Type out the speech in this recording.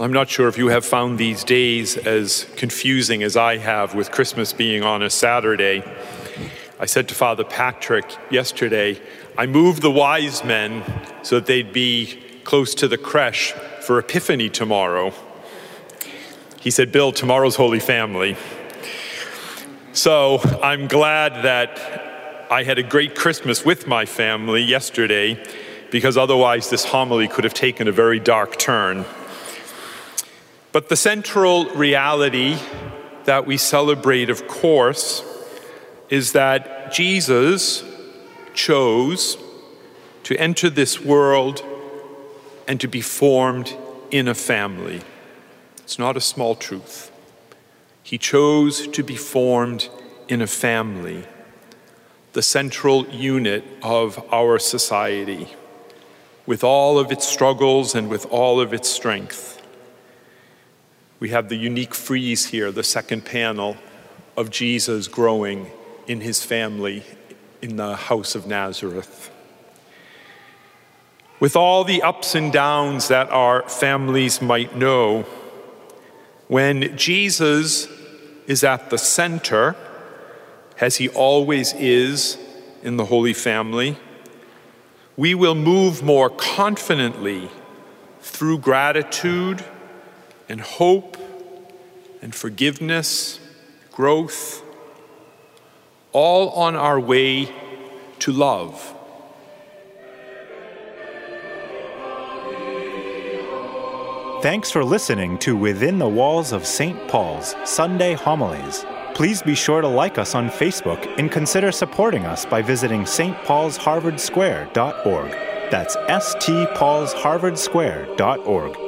I'm not sure if you have found these days as confusing as I have with Christmas being on a Saturday. I said to Father Patrick yesterday, I moved the wise men so that they'd be close to the creche for Epiphany tomorrow. He said, Bill, tomorrow's Holy Family. So I'm glad that I had a great Christmas with my family yesterday because otherwise this homily could have taken a very dark turn. But the central reality that we celebrate, of course, is that Jesus chose to enter this world and to be formed in a family. It's not a small truth. He chose to be formed in a family, the central unit of our society, with all of its struggles and with all of its strength. We have the unique frieze here, the second panel of Jesus growing in his family in the house of Nazareth. With all the ups and downs that our families might know, when Jesus is at the center, as he always is in the Holy Family, we will move more confidently through gratitude and hope and forgiveness, growth, all on our way to love. Thanks for listening to Within the Walls of St. Paul's Sunday Homilies. Please be sure to like us on Facebook and consider supporting us by visiting stpaulsharvardsquare.org. That's stpaulsharvardsquare.org.